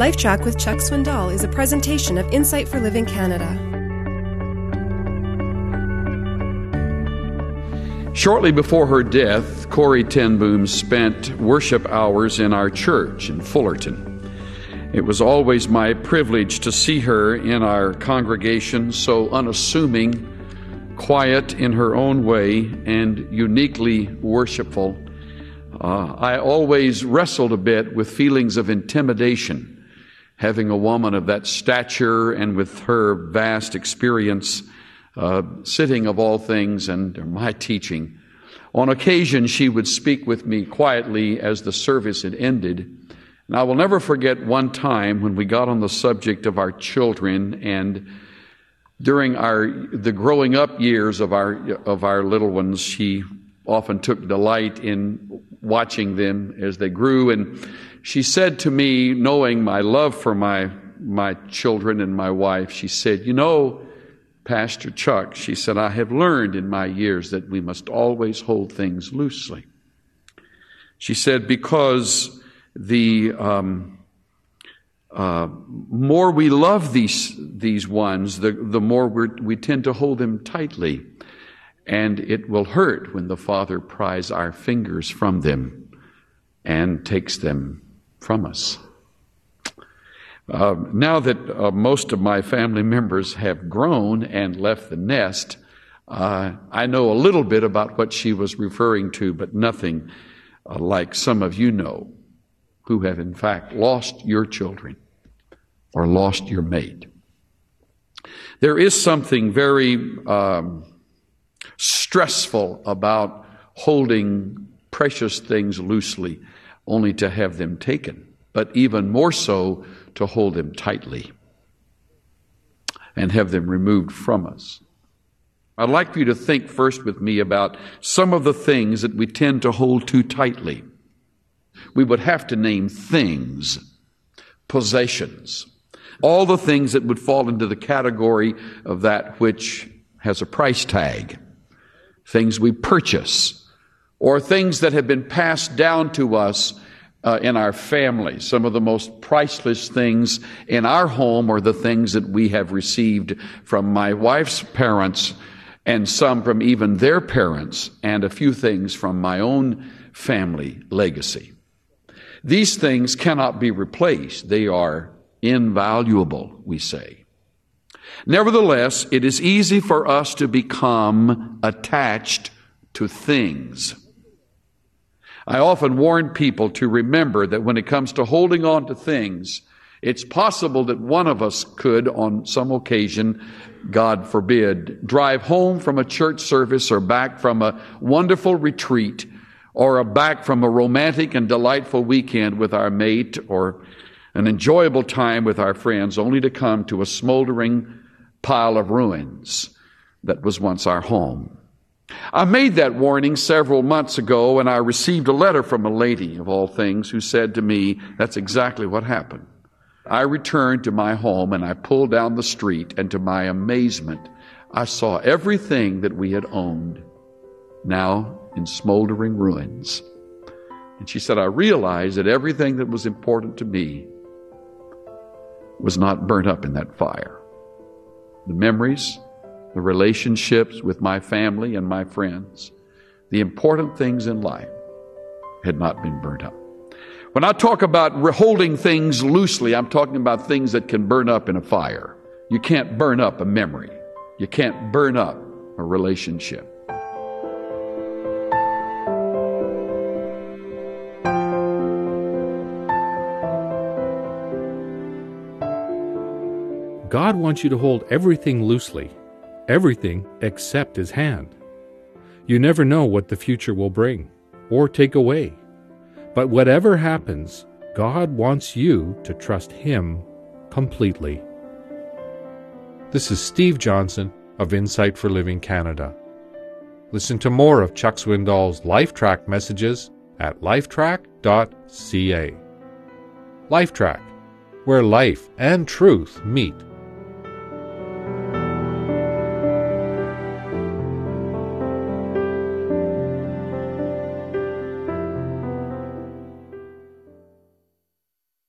LifeTrac with Chuck Swindoll is a presentation of Insight for Living Canada. Shortly before her death, Corrie ten Boom spent worship hours in our church in Fullerton. It was always my privilege to see her in our congregation, so unassuming, quiet in her own way, and uniquely worshipful. Uh, I always wrestled a bit with feelings of intimidation having a woman of that stature and with her vast experience, uh, sitting of all things and my teaching. On occasion, she would speak with me quietly as the service had ended. And I will never forget one time when we got on the subject of our children and during our the growing up years of our of our little ones, she often took delight in watching them as they grew and she said to me, knowing my love for my, my children and my wife, she said, You know, Pastor Chuck, she said, I have learned in my years that we must always hold things loosely. She said, because the um, uh, more we love these, these ones, the, the more we tend to hold them tightly. And it will hurt when the Father pries our fingers from them and takes them from us. Uh, now that uh, most of my family members have grown and left the nest, uh, I know a little bit about what she was referring to, but nothing uh, like some of you know who have in fact lost your children or lost your mate. There is something very um, stressful about holding precious things loosely only to have them taken, but even more so to hold them tightly and have them removed from us. I'd like for you to think first with me about some of the things that we tend to hold too tightly. We would have to name things, possessions, all the things that would fall into the category of that which has a price tag, things we purchase, or things that have been passed down to us uh, in our family. Some of the most priceless things in our home are the things that we have received from my wife's parents and some from even their parents and a few things from my own family legacy. These things cannot be replaced. They are invaluable, we say. Nevertheless, it is easy for us to become attached to things. I often warn people to remember that when it comes to holding on to things, it's possible that one of us could, on some occasion, God forbid, drive home from a church service or back from a wonderful retreat or back from a romantic and delightful weekend with our mate or an enjoyable time with our friends only to come to a smoldering pile of ruins that was once our home. I made that warning several months ago, and I received a letter from a lady, of all things, who said to me, That's exactly what happened. I returned to my home and I pulled down the street, and to my amazement, I saw everything that we had owned now in smoldering ruins. And she said, I realized that everything that was important to me was not burnt up in that fire. The memories, the relationships with my family and my friends, the important things in life had not been burnt up. When I talk about holding things loosely, I'm talking about things that can burn up in a fire. You can't burn up a memory. You can't burn up a relationship. God wants you to hold everything loosely everything except His hand. You never know what the future will bring or take away. But whatever happens, God wants you to trust Him completely. This is Steve Johnson of Insight for Living Canada. Listen to more of Chuck Swindoll's LifeTrac messages at lifetrac.ca. LifeTrac, where life and truth meet.